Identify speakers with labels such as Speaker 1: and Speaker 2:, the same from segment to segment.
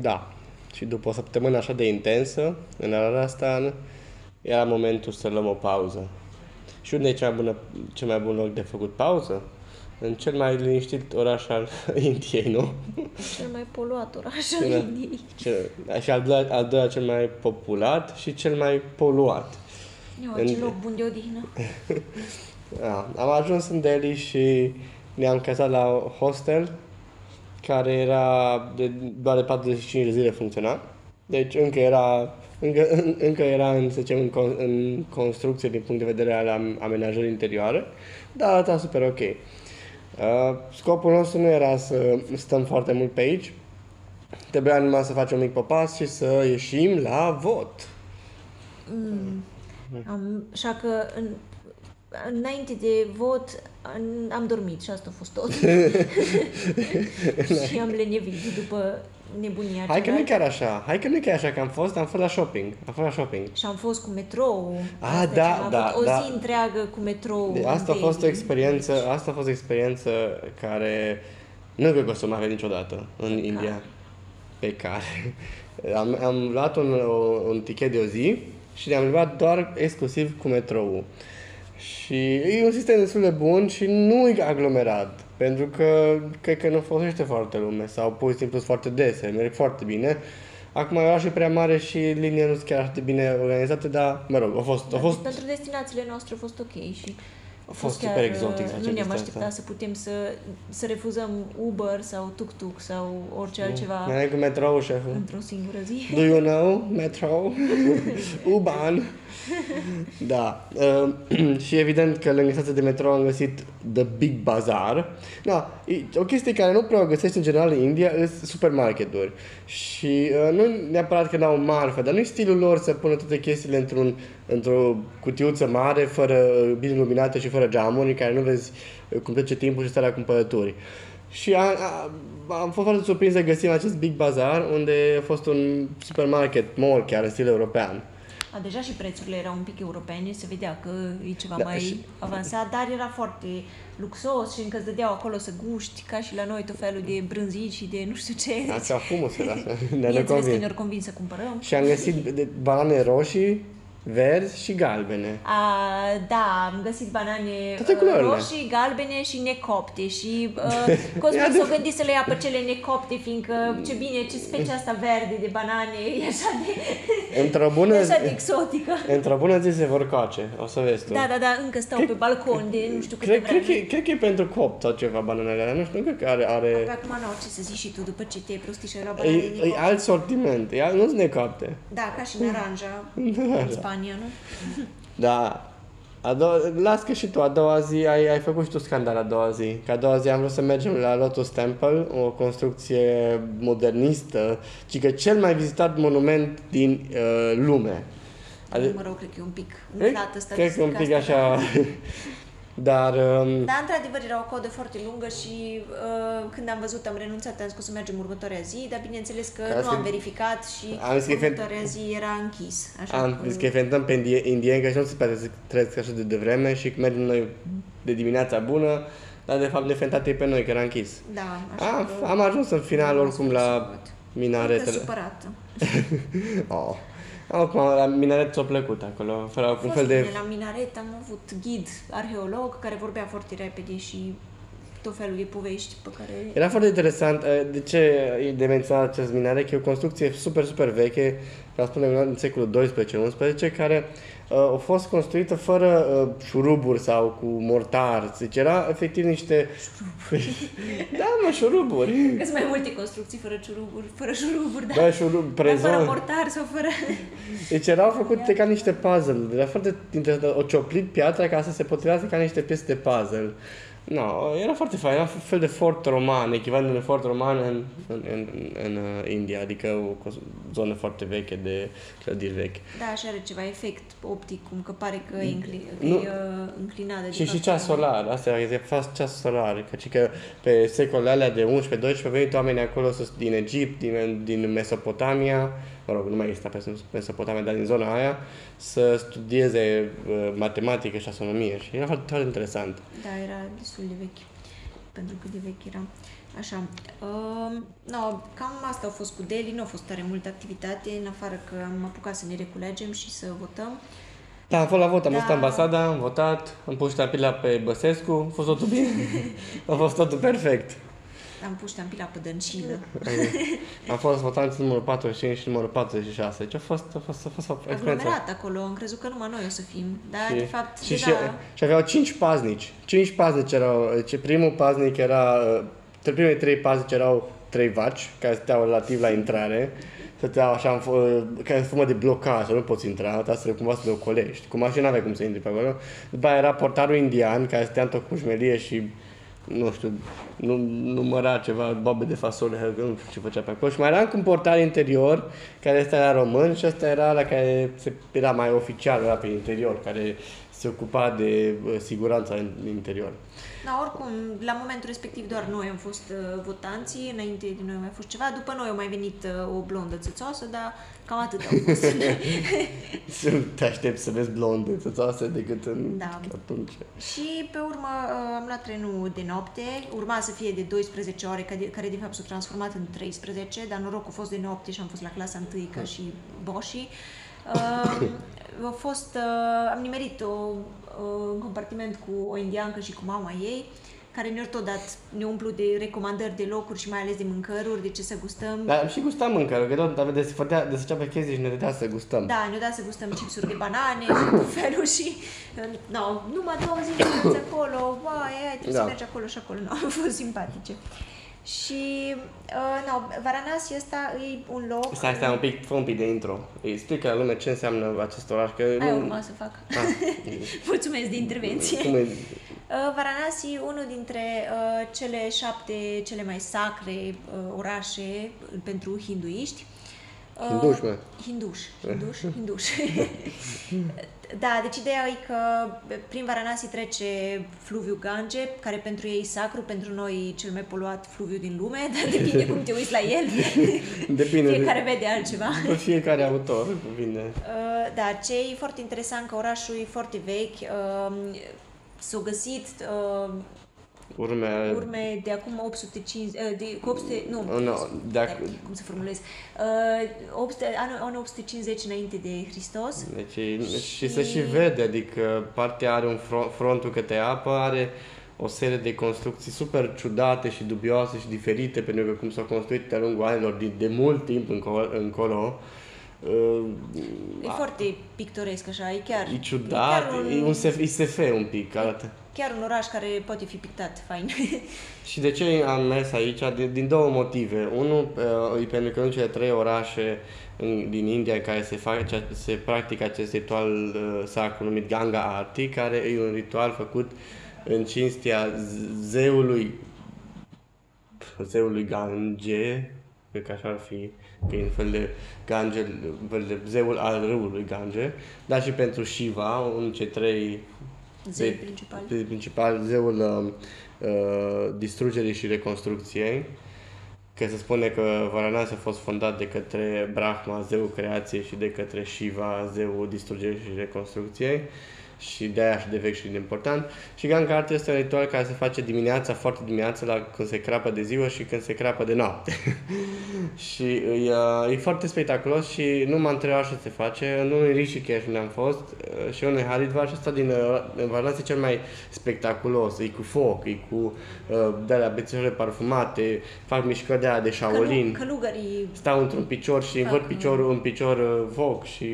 Speaker 1: Da. Și după o săptămână așa de intensă, în Ararastan, era momentul să luăm o pauză. Și unde e cea mai bună, cel mai bun loc de făcut pauză? În cel mai liniștit oraș al Indiei, nu?
Speaker 2: Cel mai poluat oraș al
Speaker 1: Cel-
Speaker 2: Indiei.
Speaker 1: Cel, și al doilea, al doilea cel mai populat și cel mai poluat.
Speaker 2: Eu, ce
Speaker 1: În-
Speaker 2: loc bun de odihnă.
Speaker 1: Da, am ajuns în Delhi și ne-am cazat la hostel care era de, doar de 45 de zile funcționa. Deci încă era încă, în- încă era în, să zicem, în, con- în construcție din punct de vedere al am- amenajării interioare, dar arăta super ok. Uh, scopul nostru nu era să stăm foarte mult pe aici, trebuia numai să facem un mic popas și să ieșim la vot.
Speaker 2: Mm. Am, așa că în, înainte de vot am, am dormit și asta a fost tot. și am lenevit după nebunia
Speaker 1: Hai că nu e
Speaker 2: aceea.
Speaker 1: chiar așa, hai că nu e chiar așa, că am fost, am fost la shopping, am fost la shopping.
Speaker 2: Și am fost cu metrou.
Speaker 1: Ah,
Speaker 2: Asta
Speaker 1: da,
Speaker 2: e ceva. Am
Speaker 1: da,
Speaker 2: avut o
Speaker 1: da.
Speaker 2: zi întreagă cu metrou.
Speaker 1: De
Speaker 2: în
Speaker 1: asta a fost o
Speaker 2: Delhi.
Speaker 1: experiență, asta a fost o experiență care nu cred că o să mai avem niciodată în India. Pe care am, am luat un, o, un tichet de o zi și ne-am luat doar exclusiv cu metrou. Și e un sistem destul de bun și nu e aglomerat. Pentru că cred că nu folosește foarte lume sau pur și simplu sunt foarte dese, merg foarte bine. Acum orașul e prea mare și linia nu sunt chiar atât de bine organizate, dar mă rog, a fost, a fost
Speaker 2: Pentru destinațiile noastre a fost ok și
Speaker 1: A fost super exotic acea
Speaker 2: Nu ne-am
Speaker 1: distanță.
Speaker 2: așteptat să putem să, să refuzăm Uber sau tuk-tuk sau orice altceva
Speaker 1: Merg cu metrou, șeful.
Speaker 2: într-o singură zi.
Speaker 1: Do you know Metro? Uban. Da. Uh, și evident că lângă stația de metro am găsit The Big Bazaar. Da, e, o chestie care nu prea o găsești în general în India sunt supermarketuri. Și uh, nu neapărat că n-au marfă, dar nu stilul lor să pună toate chestiile într-un, într-o cutiuță mare, fără uh, bine luminată și fără geamuri, în care nu vezi uh, cum trece timpul și stai la cumpărături. Și a, a, am fost foarte surprins să găsim acest Big Bazaar, unde a fost un supermarket mall chiar în stil european.
Speaker 2: A, deja și prețurile erau un pic europene, se vedea că e ceva
Speaker 1: Da,
Speaker 2: mai
Speaker 1: și-
Speaker 2: avansat, dar era foarte luxos și încă îți dădeau acolo să guști, ca și la noi, tot felul de brânzici și de nu știu ce.
Speaker 1: Asta humus era. Ne-a
Speaker 2: Bineînțeles că
Speaker 1: convins.
Speaker 2: ne-au convins să cumpărăm.
Speaker 1: Și am găsit de banane roșii, verzi și galbene.
Speaker 2: A, da, am găsit banane
Speaker 1: Toate
Speaker 2: uh,
Speaker 1: culorile.
Speaker 2: roșii, galbene și necopte și uh, Cosmin
Speaker 1: E
Speaker 2: s-a gândit să le ia pe cele necopte, fiindcă ce bine, ce specia asta verde de banane e așa de,
Speaker 1: Într-o
Speaker 2: e
Speaker 1: bună,
Speaker 2: așa de exotică.
Speaker 1: într-o bună zi se vor coace, o să vezi tu.
Speaker 2: Da, da, da, încă stau pe balcon de nu știu câte
Speaker 1: Cred,
Speaker 2: vreme.
Speaker 1: cred, că, cred că e pentru copt sau ceva bananele alea, nu știu, nu cred că are... are...
Speaker 2: Abia acum n-au ce să zici și tu după ce te-ai prostișat la
Speaker 1: E,
Speaker 2: banane
Speaker 1: e
Speaker 2: necopte.
Speaker 1: alt sortiment, e, nu sunt necopte.
Speaker 2: Da, ca și naranja în Spania, nu?
Speaker 1: Da. A doua, las că și tu, a doua zi, ai, ai făcut și tu scandal a doua zi. Că a doua zi am vrut să mergem la Lotus Temple, o construcție modernistă, ci că cel mai vizitat monument din uh, lume. Ade-
Speaker 2: Mă rog, cred că e un pic
Speaker 1: Cred,
Speaker 2: umflat ăsta.
Speaker 1: cred că e un pic
Speaker 2: asta,
Speaker 1: așa... Dar... Um,
Speaker 2: Da, într-adevăr era o codă foarte lungă și uh, când am văzut am renunțat, am zis că o să mergem următoarea zi, dar bineînțeles că
Speaker 1: Că
Speaker 2: nu
Speaker 1: să-
Speaker 2: am verificat și
Speaker 1: Am zis că e fe-
Speaker 2: următoarea zi era închis. Așa
Speaker 1: am
Speaker 2: că...
Speaker 1: zis că inventăm pe indie- indieni, că și nu se poate să trăiesc așa de devreme și că mergem noi de dimineața bună, dar de fapt ne fentat ei pe noi, că era închis.
Speaker 2: Da, așa
Speaker 1: Am,
Speaker 2: că...
Speaker 1: am ajuns în final
Speaker 2: m-am
Speaker 1: oricum la
Speaker 2: supărat. Încă
Speaker 1: minaretele.
Speaker 2: supărată.
Speaker 1: Oh. Acum, la minaret ți-a plăcut acolo, fără un
Speaker 2: Fost
Speaker 1: fel de...
Speaker 2: bine, La minaret am avut ghid arheolog care vorbea foarte repede și tot felul de povești pe care...
Speaker 1: Era foarte interesant. eh, De ce e de menționat acest minaret? Că e o construcție super, super veche, ca spune în secolul XII-XI, care uh, a fost construită fără uh, șuruburi sau cu mortar. Deci era efectiv niște... da, mă, șuruburi.
Speaker 2: Că sunt mai multe construcții fără șuruburi, fără șuruburi, dar,
Speaker 1: Da, șurub,
Speaker 2: dar fără
Speaker 1: prezon.
Speaker 2: mortar sau fără...
Speaker 1: Deci erau făcute ca niște puzzle. Era foarte interesant. O cioplit piatra ca să se potrivească ca niște piese de puzzle. No, era foarte fain. Era un fel de fort roman, echivalentul de fort roman în, în, în, în uh, India, adică o cos- zonă foarte veche de clădiri vechi.
Speaker 2: Da, și are ceva efect optic, cum că pare că e, încli- că
Speaker 1: Nu.
Speaker 2: e uh, înclinat. de
Speaker 1: Și și
Speaker 2: fapt.
Speaker 1: ceas solar, asta e fost ceas solar, căci că pe secolele alea de 11-12 au venit oameni acolo sus- din Egipt, din, din Mesopotamia, mă rog, nu mai există pe Mesopotamia, dar din zona aia, să studieze uh, matematică și astronomie și era foarte, foarte interesant.
Speaker 2: Da, era destul de vechi, pentru cât de vechi era. Așa. Uh, no, cam asta a fost cu Delhi, nu a fost tare multă activitate, în afară că am apucat să ne reculegem și să votăm.
Speaker 1: Da, am fost la vot, am
Speaker 2: Da.
Speaker 1: fost ambasada, am votat, am pus ștampila pe Băsescu, a fost totul bine. a fost totul perfect.
Speaker 2: Am pus ștampila pe dăncilă.
Speaker 1: Am fost votanți numărul 45 și numărul 46. Deci a fost, a fost, a fost o experiență.
Speaker 2: Aglomerat acolo, am crezut că numai noi o să fim, dar
Speaker 1: Și,
Speaker 2: de fapt
Speaker 1: și,
Speaker 2: deja...
Speaker 1: și, și aveau 5 paznici. 5 paznici erau. Deci primul paznic era... uh, Primele trei paznici erau trei vaci, care stăteau relativ la intrare. Stăteau așa, în fo- ca în formă de blocaj, nu poți intra, trebuie să cumva să le ocolești. Cu mașina n-aveai cum să intri pe acolo. După aia era portarul indian, care stătea într-o cușmelie și nu știu, nu, număra ceva, bobe de fasole, că nu știu ce făcea pe acolo. Și mai era încă un portar interior, care ăsta era român și ăsta era la care se, era mai oficial, era pe interior, care se ocupa de uh, siguranța în în interior.
Speaker 2: Da, oricum, la momentul respectiv doar noi am fost uh, votanții, înainte de noi a mai fost ceva, după noi a mai venit uh, o blondă țățoasă, dar cam atât au fost.
Speaker 1: Să nu te aștepți să vezi blonde, țățoase decât în
Speaker 2: Da.
Speaker 1: atunci.
Speaker 2: și pe urmă uh, am luat trenul de noapte, urma să fie de 12 ore, care de, care de fapt s-a transformat în 13, dar norocul a fost de noapte și am fost la clasa 1 ca și boșii. Uh, a fost, uh, am nimerit o, uh, un compartiment cu o indiancă și cu mama ei, care ne-au tot dat, ne umplu de recomandări de locuri și mai ales de mâncăruri, de ce să gustăm.
Speaker 1: Dar am și gustam mâncare, că tot avea desfătea, desfăcea pe chestii și ne dădea să gustăm.
Speaker 2: Da, ne-au dat să gustăm chipsuri de banane și tot felul și uh, no, numai două zile stăți acolo, vai, ai, trebuie
Speaker 1: Da.
Speaker 2: să mergi acolo și acolo, no, au fost simpatice. Și, uh, no, Varanasi ăsta e un loc...
Speaker 1: Stai, stai un pic, fă un pic de intro. Îi explică la lume ce înseamnă acest oraș, că
Speaker 2: Aia
Speaker 1: nu...
Speaker 2: urma să fac.
Speaker 1: Ah,
Speaker 2: Mulțumesc de intervenție.
Speaker 1: cum e?
Speaker 2: Uh, Varanasi, unul dintre uh, cele șapte cele mai sacre uh, orașe pentru hinduiști. Uh,
Speaker 1: Hinduși, mă.
Speaker 2: Hinduși, hinduși, hinduși. Da, deci ideea e că prin Varanasi trece fluviul Gange, care pentru ei e sacru, pentru noi e cel mai poluat fluviu din lume, dar depinde cum te uiți la el.
Speaker 1: Depinde
Speaker 2: Fiecare
Speaker 1: de,
Speaker 2: vede altceva.
Speaker 1: de fiecare autor vine.
Speaker 2: Uh, da, ce e foarte interesant că orașul e foarte vechi. Uh, s-au găsit uh,
Speaker 1: Urme...
Speaker 2: urme de acum 850, uh, de, cu 800, nu,
Speaker 1: Oh, no, dacă,
Speaker 2: stai, cum să formulez, uh, 800, anul, anul 850 înainte de Hristos.
Speaker 1: deci, și...
Speaker 2: Și-
Speaker 1: se și vede, adică partea are un front, frontul către apă, are o serie de construcții super ciudate și dubioase și diferite, pentru că cum s-au construit de-a lungul anilor, de, de mult timp încolo, încolo uh,
Speaker 2: E foarte pictoresc așa, e chiar,
Speaker 1: e ciudat,
Speaker 2: e chiar un,
Speaker 1: e un SF, SF un pic, arată.
Speaker 2: chiar un oraș care poate fi pictat fain.
Speaker 1: Și de ce am mers aici? Din, din două motive. Unul uh, e pentru că în cele trei orașe în, din India în care se, face, se practică acest ritual uh, sacru numit Ganga Arti, care e un ritual făcut în cinstea z- zeului zeului Gange, cred că așa ar fi, că e un fel de Gange, un fel de zeul al râului Gange, dar și pentru Shiva, un ce trei
Speaker 2: Zei
Speaker 1: Zei-
Speaker 2: principal.
Speaker 1: pe principal zeul uh, uh, distrugerii și reconstrucției, că se spune că Varanasi a fost fondat de către Brahma, zeul creației, și de către Shiva, zeul distrugerii și reconstrucției și de aia și de vechi și de important. Și Ganga Arti este un ritual care se face dimineața, foarte dimineața, la când se crapă de ziua și când se crapă de noapte. și e, uh, e foarte spectaculos și nu m-am întrebat ce se face. În unul în Rishikesh unde am fost uh, și unul în Haridvar și ăsta din uh, Varanasi e cel mai spectaculos. E cu foc, e cu uh, de-alea bețișoare parfumate, fac mișcări de aia de Shaolin.
Speaker 2: Călu- Călugării
Speaker 1: Stau într-un picior și
Speaker 2: Fac,
Speaker 1: văd piciorul în picior uh, foc și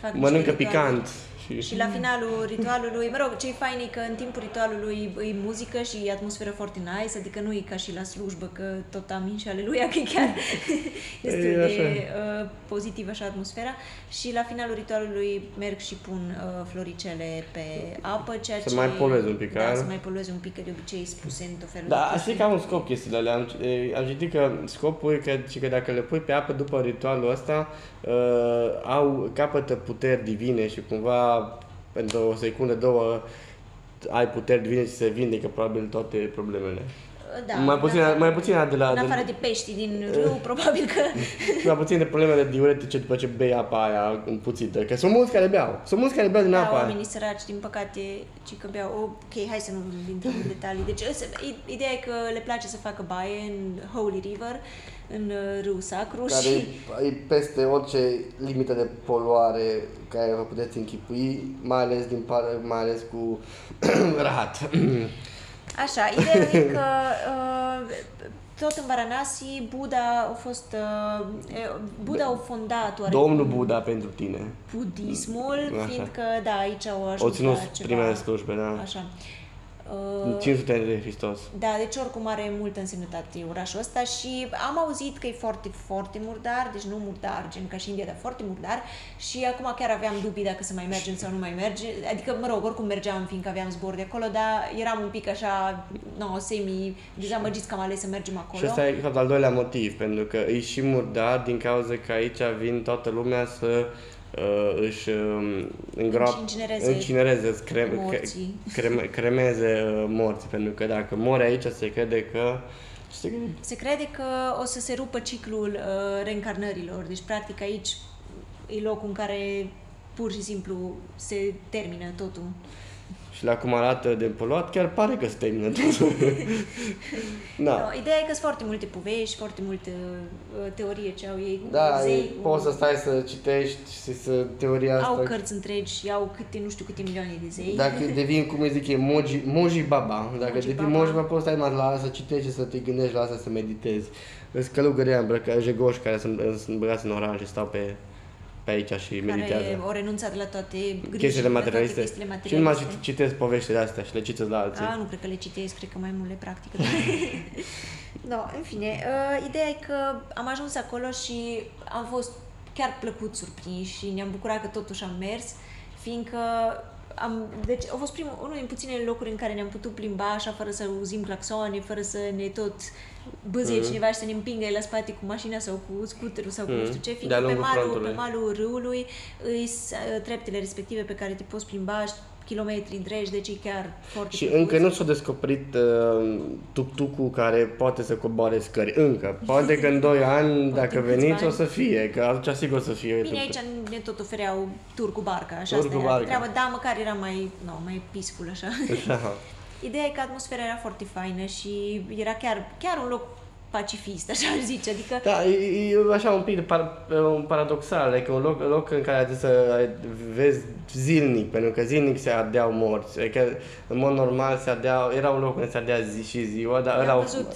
Speaker 2: fac
Speaker 1: mănâncă
Speaker 2: niște rituale.
Speaker 1: picant. Și,
Speaker 2: Și la finalul ritualului, mă rog, ce-i fain e că în timpul ritualului e muzică și e atmosferă foarte nice, adică nu e ca și la slujbă, că tot amin și aleluia, că e chiar este
Speaker 1: E
Speaker 2: de
Speaker 1: așa.
Speaker 2: uh, pozitiv așa atmosfera. Și la finalul ritualului merg și pun uh, floricele pe apă, ceea
Speaker 1: Să
Speaker 2: ce...
Speaker 1: mai polueze un pic,
Speaker 2: Da,
Speaker 1: a?
Speaker 2: să mai polueze un pic, că de obicei spuse în tot felul
Speaker 1: Da,
Speaker 2: de
Speaker 1: știi
Speaker 2: chestii.
Speaker 1: că au un scop chestiile alea. Am, e, am citit că scopul e că, și că dacă le pui pe apă după ritualul ăsta, uh, au, capătă puteri divine și cumva pentru o secundă, două, ai puteri divine și se vindecă probabil toate problemele.
Speaker 2: Da,
Speaker 1: mai puțin,
Speaker 2: în afară-
Speaker 1: mai puțin de la...
Speaker 2: În
Speaker 1: de-
Speaker 2: afară de pești din râu, probabil că...
Speaker 1: mai puțin de problemele diuretice după ce bei apa aia împuțită. Că sunt mulți care beau. Sunt mulți care beau din
Speaker 2: Da,
Speaker 1: apa aia.
Speaker 2: oamenii săraci, din păcate, ci că beau. Ok, hai să nu intrăm în detalii. Deci, ăsta- i- ideea e că le place să facă baie în Holy River, în uh, râu sacru
Speaker 1: Care
Speaker 2: și...
Speaker 1: e peste orice limită de poluare care vă puteți închipui, mai ales din par, mai ales cu rahat.
Speaker 2: Așa, ideea e că uh, tot în Varanasi, Buddha a fost... Uh, e, Buddha a fondat oarecum
Speaker 1: Domnul Buddha pentru tine.
Speaker 2: budismul,
Speaker 1: Așa.
Speaker 2: fiindcă, da, aici au ajuns
Speaker 1: O ținut
Speaker 2: la ceva...
Speaker 1: primele slujbe, da.
Speaker 2: Așa.
Speaker 1: În
Speaker 2: Uh,
Speaker 1: 500 de Hristos.
Speaker 2: Da, deci oricum are multă însemnătate orașul ăsta și am auzit că e foarte, foarte murdar, deci nu murdar, gen ca și India, dar foarte murdar și acum chiar aveam dubii dacă să mai mergem sau nu mai merge, adică, mă rog, oricum mergeam fiindcă aveam zbor de acolo, dar eram un pic așa, no, semi dezamăgiți că am ales să mergem acolo.
Speaker 1: Și ăsta e, de fapt, al doilea motiv, pentru că e și murdar din cauza că aici vin toată lumea să uh, își uh, îngroap,
Speaker 2: Își incinereze
Speaker 1: incinereze, îți crem,
Speaker 2: morții.
Speaker 1: creme, cremeze uh, morți, pentru că dacă mori aici se crede că se crede
Speaker 2: Se crede că o să se rupă ciclul uh, reîncarnărilor, deci practic aici e locul în care pur și simplu se termină totul.
Speaker 1: Și la cum arată de poluat, chiar pare că se termină totul. da.
Speaker 2: No, ideea e că sunt foarte multe povești, foarte multe uh, teorie ce au ei cu
Speaker 1: Da,
Speaker 2: zei,
Speaker 1: e,
Speaker 2: cu-
Speaker 1: poți să stai să citești și să teoria asta.
Speaker 2: au cărți întregi și au câte nu știu câte milioane de zei.
Speaker 1: Dacă devin, cum îi zic eu, moji, moji baba, dacă
Speaker 2: Moji
Speaker 1: devin
Speaker 2: baba.
Speaker 1: moji baba, poți să stai mai la asta, să citești și să te gândești la asta, să meditezi. Sunt călugări îmbrăcați, jegoși care sunt, sunt băgați în oraș și stau pe, pe aici și meditează.
Speaker 2: care au renunțat la toate grijile,
Speaker 1: Chestiile
Speaker 2: la toate
Speaker 1: materialiste.
Speaker 2: chestiile
Speaker 1: Și nu mai
Speaker 2: materialiste.
Speaker 1: cit- citesc poveștile astea și le citesc la alții.
Speaker 2: A, nu cred că le citesc, cred că mai mult le practică. no, în fine, uh, ideea e că am ajuns acolo și am fost chiar plăcut surprinși și ne-am bucurat că totuși am mers, fiindcă am, deci a fost primul, unul din puținele locuri în care ne-am putut plimba așa fără să auzim claxoane, fără să ne tot băzie
Speaker 1: Mhm.
Speaker 2: cineva și să ne împingă la spate cu mașina sau cu scuterul sau cu nu
Speaker 1: Mhm.
Speaker 2: știu ce,
Speaker 1: De-a
Speaker 2: fiindcă pe
Speaker 1: lungul
Speaker 2: malul,
Speaker 1: frontului.
Speaker 2: pe malul râului îs treptele respective pe care te poți plimba kilometri întregi, deci e chiar foarte
Speaker 1: Și
Speaker 2: plăcut.
Speaker 1: încă nu s-a descoperit uh, tuk-tuk-ul care poate să coboare scări. Încă. Poate că în 2 ani, dacă
Speaker 2: în câțiva
Speaker 1: veniți, o
Speaker 2: ani.
Speaker 1: să fie. Că atunci sigur o să fie.
Speaker 2: Bine, aici ne tot ofereau tur cu barca, așa
Speaker 1: Tur
Speaker 2: asta
Speaker 1: cu
Speaker 2: era
Speaker 1: barca.
Speaker 2: treaba, da, măcar era mai, no, mai peaceful, așa.
Speaker 1: Așa.
Speaker 2: Ideea e că atmosfera era foarte faină și era chiar, chiar un loc pacifist, așa ar zice, adică
Speaker 1: Da, e, e așa un pic de par, un paradoxal, adică un loc, loc în care trebuie să vezi zilnic, pentru că zilnic se ardeau morți. Adică, în mod normal, se ardeau, era un loc unde se ardea zi și ziua, dar ăla,
Speaker 2: am văzut,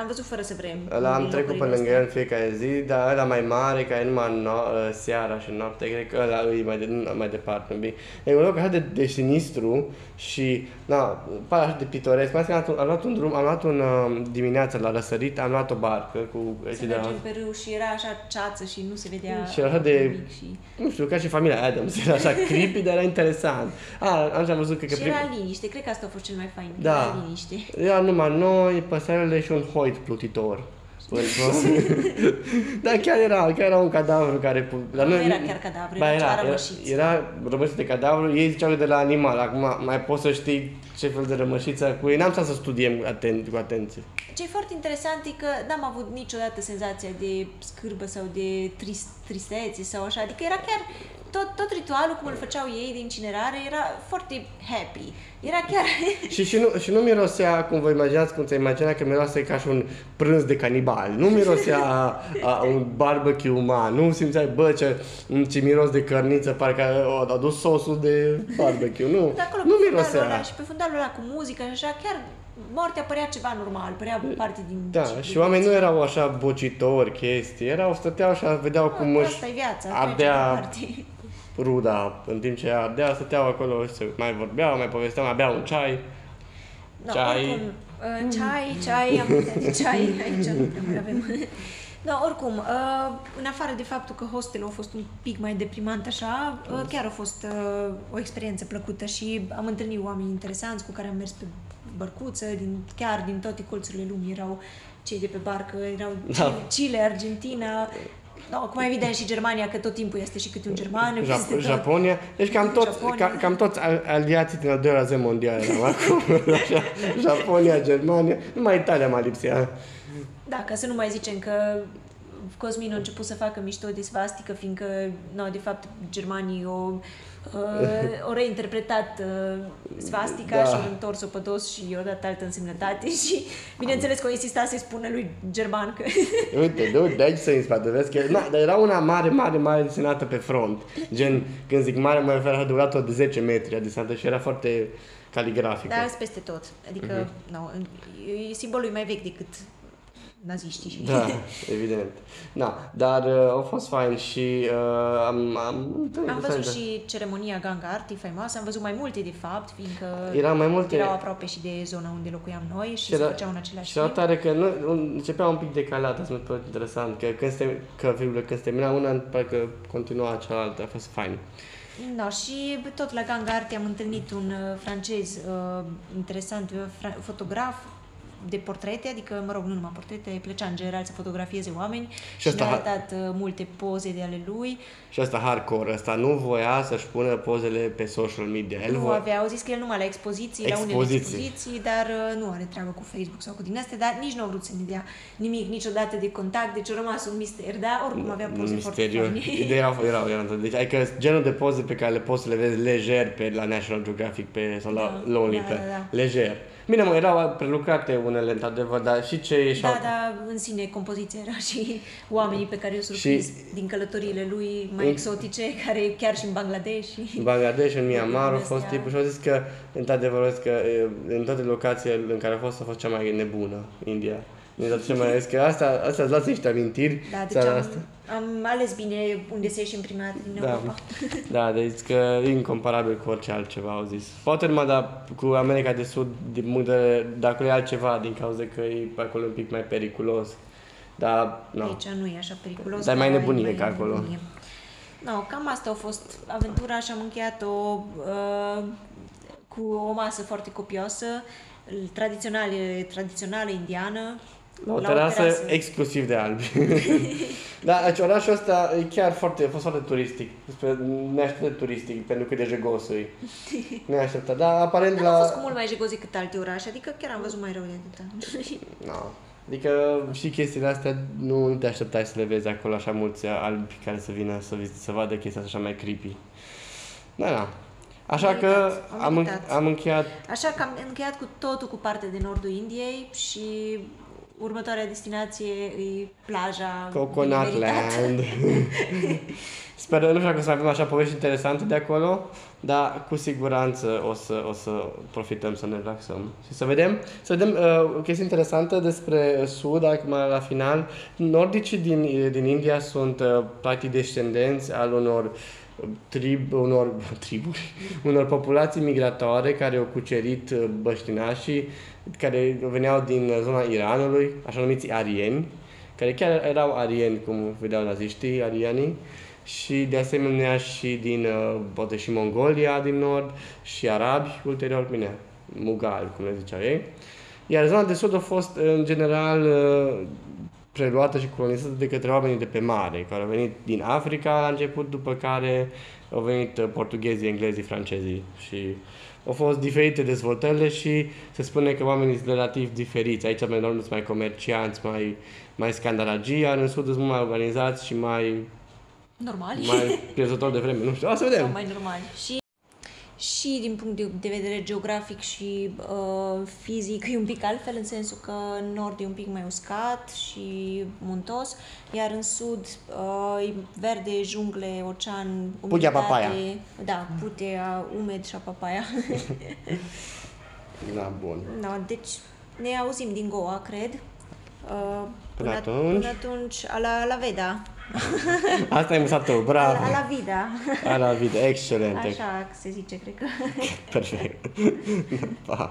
Speaker 2: am văzut fără să vrem.
Speaker 1: ăla am
Speaker 2: din
Speaker 1: trecut pe
Speaker 2: locurile
Speaker 1: lângă
Speaker 2: astea.
Speaker 1: el în fiecare zi, dar ăla mai mare, care e numai no- seara și noaptea, cred că ăla e mai, de, mai departe un pic. E un loc așa de, de sinistru și, na, pare așa de pitoresc. Mai ales că am luat un- am luat un drum, am luat un uh, dimineață la răsărit, am luat o barcă cu
Speaker 2: Să
Speaker 1: de la-
Speaker 2: mergem pe râu și era așa ceață și nu se vedea
Speaker 1: Și era de-
Speaker 2: nimic și,
Speaker 1: nu știu, ca și familia Adams, era așa creepy, dar era interesant. A, așa am văzut, cred că
Speaker 2: și era liniște, cred că asta a fost cel mai fain,
Speaker 1: Da.
Speaker 2: era liniște.
Speaker 1: era numai noi, păsările și un hoit plutitor. da, chiar era, chiar era un cadavru care... pu- Dar
Speaker 2: Nu era chiar cadavru,
Speaker 1: ba,
Speaker 2: era ceva
Speaker 1: era,
Speaker 2: rămășiță.
Speaker 1: era rămășiță de cadavru, ei ziceau că de la animal, acum mai poți să știi ce fel de rămășiță cu ei, n-am stat să studiem atent, cu atenție.
Speaker 2: Ce e foarte interesant e că n-am avut niciodată senzația de scârbă sau de trist, tristețe sau așa, adică era chiar tot, tot ritualul cum îl făceau ei de incinerare era foarte happy. Era chiar...
Speaker 1: Și, și, nu, și nu mirosea, cum vă imaginați, cum ți imagina că miroase ca și un prânz de canibal. Nu mirosea a, a, un barbecue uman. Nu simțeai, bă, ce, ce miros de cărniță, parcă a adus sosul de barbecue. Nu,
Speaker 2: De acolo,
Speaker 1: nu
Speaker 2: pe fundalul ăla,
Speaker 1: mirosea.
Speaker 2: și pe fundalul ăla cu muzică și așa, chiar moartea părea ceva normal, părea parte din...
Speaker 1: Da,
Speaker 2: ciclu
Speaker 1: și
Speaker 2: de
Speaker 1: oamenii nu
Speaker 2: viață.
Speaker 1: erau așa bocitori, chestii. Erau, stăteau și vedeau cum
Speaker 2: Ah,
Speaker 1: își
Speaker 2: Asta e viața,
Speaker 1: ardea
Speaker 2: trece mai departe.
Speaker 1: Ruda. În timp ce ardea, stăteau acolo și se mai vorbeau, mai povesteau, mai beau un ceai.
Speaker 2: No,
Speaker 1: Ceai.
Speaker 2: Oricum, uh, ceai, ceai, am putea de ceai, aici nu prea mai avem. No, oricum, uh, în afară de faptul că hostelul a fost un pic mai deprimant așa, uh, chiar a fost uh, o experiență plăcută și am întâlnit oameni interesanți cu care am mers pe bărcuță, din, chiar din toate colțurile lumii erau cei de pe barcă, erau
Speaker 1: Da.
Speaker 2: Chile, Chile Argentina, No, cum evident și Germania, că tot timpul este și câte un german. peste
Speaker 1: Jap-
Speaker 2: tot.
Speaker 1: Japonia. Deci cam toți,
Speaker 2: Japonia.
Speaker 1: ca, cam toți al- aliații din al doilea război mondial erau acum. Așa, Japonia, Germania, numai Italia mai lipsea.
Speaker 2: Da, ca să nu mai zicem că Cosmin a început să facă mișto de svastică, fiindcă, no, de fapt, germanii au, uh, au reinterpretat uh, svastica
Speaker 1: Da.
Speaker 2: și au întors-o pe dos și i-au dat altă însemnătate și, bineînțeles, că au insistat să-i spună lui german că...
Speaker 1: Uite, de, de aici se inspiră, vezi că na, dar era una mare, mare, mare desenată pe front. Gen, când zic mare, mă refer, a durat-o de 10 metri, a desenată și era foarte caligrafică.
Speaker 2: Dar peste tot. Adică, no, e simbolul e mai vechi decât naziștii și...
Speaker 1: Da, evident. Da, dar uh, au fost fain și uh, am, am întâlnit
Speaker 2: Am văzut
Speaker 1: diferite-
Speaker 2: și ceremonia Ganga Arti faimoasă, am văzut mai multe de fapt, fiindcă
Speaker 1: Era mai multe-
Speaker 2: erau aproape și de zona unde locuiam noi și,
Speaker 1: Și
Speaker 2: se
Speaker 1: era-
Speaker 2: făceau în același
Speaker 1: Și era
Speaker 2: timp.
Speaker 1: tare că nu, începea un pic decalat, asta mi se pare interesant, că când se, că, virgulă, când se termina una, parcă continua cealaltă, a fost fain.
Speaker 2: Da, și tot la Ganga Arti am întâlnit un uh, francez uh, interesant, uh, fra- fotograf de portrete, adică, mă rog, nu numai portrete, plăcea în general să fotografieze oameni
Speaker 1: Și
Speaker 2: și,
Speaker 1: asta-
Speaker 2: ne-a arătat uh, multe poze de ale lui.
Speaker 1: Și asta hardcore, ăsta nu voia să-și pună pozele pe social media. El
Speaker 2: nu
Speaker 1: voia,
Speaker 2: avea, au zis că el numai la expoziții, la unele
Speaker 1: Expoziții.
Speaker 2: expoziții, dar uh, nu are treabă cu Facebook sau cu din astea, dar nici nu a vrut să ne dea nimic niciodată de contact, deci a rămas un mister, dar oricum avea poze foarte
Speaker 1: misterios.
Speaker 2: faine.
Speaker 1: Ideea erau, erau, erau. Deci, adică genul de poze pe care le poți să le vezi lejer pe la National Geographic pe, sau la
Speaker 2: Da,
Speaker 1: Lonely
Speaker 2: da,
Speaker 1: Planet.
Speaker 2: da, da.
Speaker 1: Lejer. Bine, mă, erau prelucrate unele, într-adevăr, dar și ce ieșeau...
Speaker 2: Da, dar în sine compoziția era și oamenii pe care i-au surprins din călătoriile lui mai
Speaker 1: În-
Speaker 2: exotice, care chiar și în Bangladesh. Și...
Speaker 1: În Bangladesh, în Myanmar, au
Speaker 2: Astea.
Speaker 1: fost tipul și au zis că, într-adevăr, au zis că e, în toate locațiile în care a fost, a fost cea mai nebună, India. Deci, cea mai zis că asta, asta îți lasă niște amintiri,
Speaker 2: Da, deci
Speaker 1: țara
Speaker 2: am,
Speaker 1: asta.
Speaker 2: am ales bine unde să ieșim prima dată din
Speaker 1: Da,
Speaker 2: Europa.
Speaker 1: da, deci că e incomparabil cu orice altceva, au zis. Poate numai da, cu America de Sud, din punct de vedere, dacă e altceva, din cauza că e pe acolo un pic mai periculos. Dar, nu.
Speaker 2: Aici nu e așa periculos.
Speaker 1: Dar e mai
Speaker 2: dar
Speaker 1: nebunie
Speaker 2: mai
Speaker 1: ca acolo.
Speaker 2: nebunie. No, cam asta a fost aventura și am încheiat-o uh, cu o masă foarte copioasă, tradițională, tradițională indiană.
Speaker 1: La o terasă exclusiv de albi. da, deci orașul ăsta e chiar foarte, a fost foarte turistic. Spre neașteptat de turistic, pentru cât de jegos e. Neașteptat. Dar aparent
Speaker 2: Dar nu a fost cu
Speaker 1: la...
Speaker 2: mult mai jegos decât alte orașe, adică chiar am văzut mai rău de atâta.
Speaker 1: No. Adică și chestiile astea nu, nu te așteptai să le vezi acolo așa mulți albi care să vină să, vizite, să vadă chestia asta așa mai creepy. Da, da. Așa
Speaker 2: Meritat,
Speaker 1: că
Speaker 2: a
Speaker 1: am, în-
Speaker 2: meritat.
Speaker 1: am încheiat
Speaker 2: Așa că am încheiat cu totul cu partea de nordul Indiei și următoarea destinație e plaja.
Speaker 1: Coconut
Speaker 2: bine meritat.
Speaker 1: Land. Sper, nu știu dacă o să mai avem așa povești interesante de acolo, dar cu siguranță o să, o să profităm să ne relaxăm. Și să vedem, să vedem uh, o chestie interesantă despre Sud, acum la final. Nordicii din, din India sunt uh, practic descendenți al unor trib, unor triburi, unor populații migratoare care au cucerit uh, băștinașii, care veneau din zona Iranului, așa numiți arieni, care chiar erau arieni, cum vedeau naziștii, arianii, și de asemenea și din, uh, poate și Mongolia din nord, și arabi, ulterior, bine, mugali, cum le ziceau ei. Iar zona de sud a fost, în general, uh, preluată și colonizată de către oamenii de pe mare, care au venit din Africa la început, după care au venit uh, portughezii, englezii, francezii și au fost diferite dezvoltările și se spune că oamenii sunt relativ diferiți. Aici mai normal sunt mai comercianți, mai, mai scandalagii, iar în sud sunt mult mai organizați și mai,
Speaker 2: Normal.
Speaker 1: mai pierzători de vreme. Nu știu, o să
Speaker 2: Sau
Speaker 1: vedem.
Speaker 2: mai normal. Și, și din punct de, de vedere geografic și uh, fizic e un pic altfel, în sensul că în nord e un pic mai uscat și muntos, iar în sud uh, e verde, jungle, ocean,
Speaker 1: Putea
Speaker 2: umiditate.
Speaker 1: papaia.
Speaker 2: Da, putea, umed și a papaia.
Speaker 1: Da, bun.
Speaker 2: no, deci ne auzim din Goa, cred. Uh,
Speaker 1: Până
Speaker 2: at-
Speaker 1: atunci.
Speaker 2: Până atunci, a la, la Veda.
Speaker 1: Asta e musatul,
Speaker 2: A,
Speaker 1: bravo!
Speaker 2: la, la vida.
Speaker 1: A la vida, excelent,
Speaker 2: Așa se zice, cred că.
Speaker 1: perfect. Pa!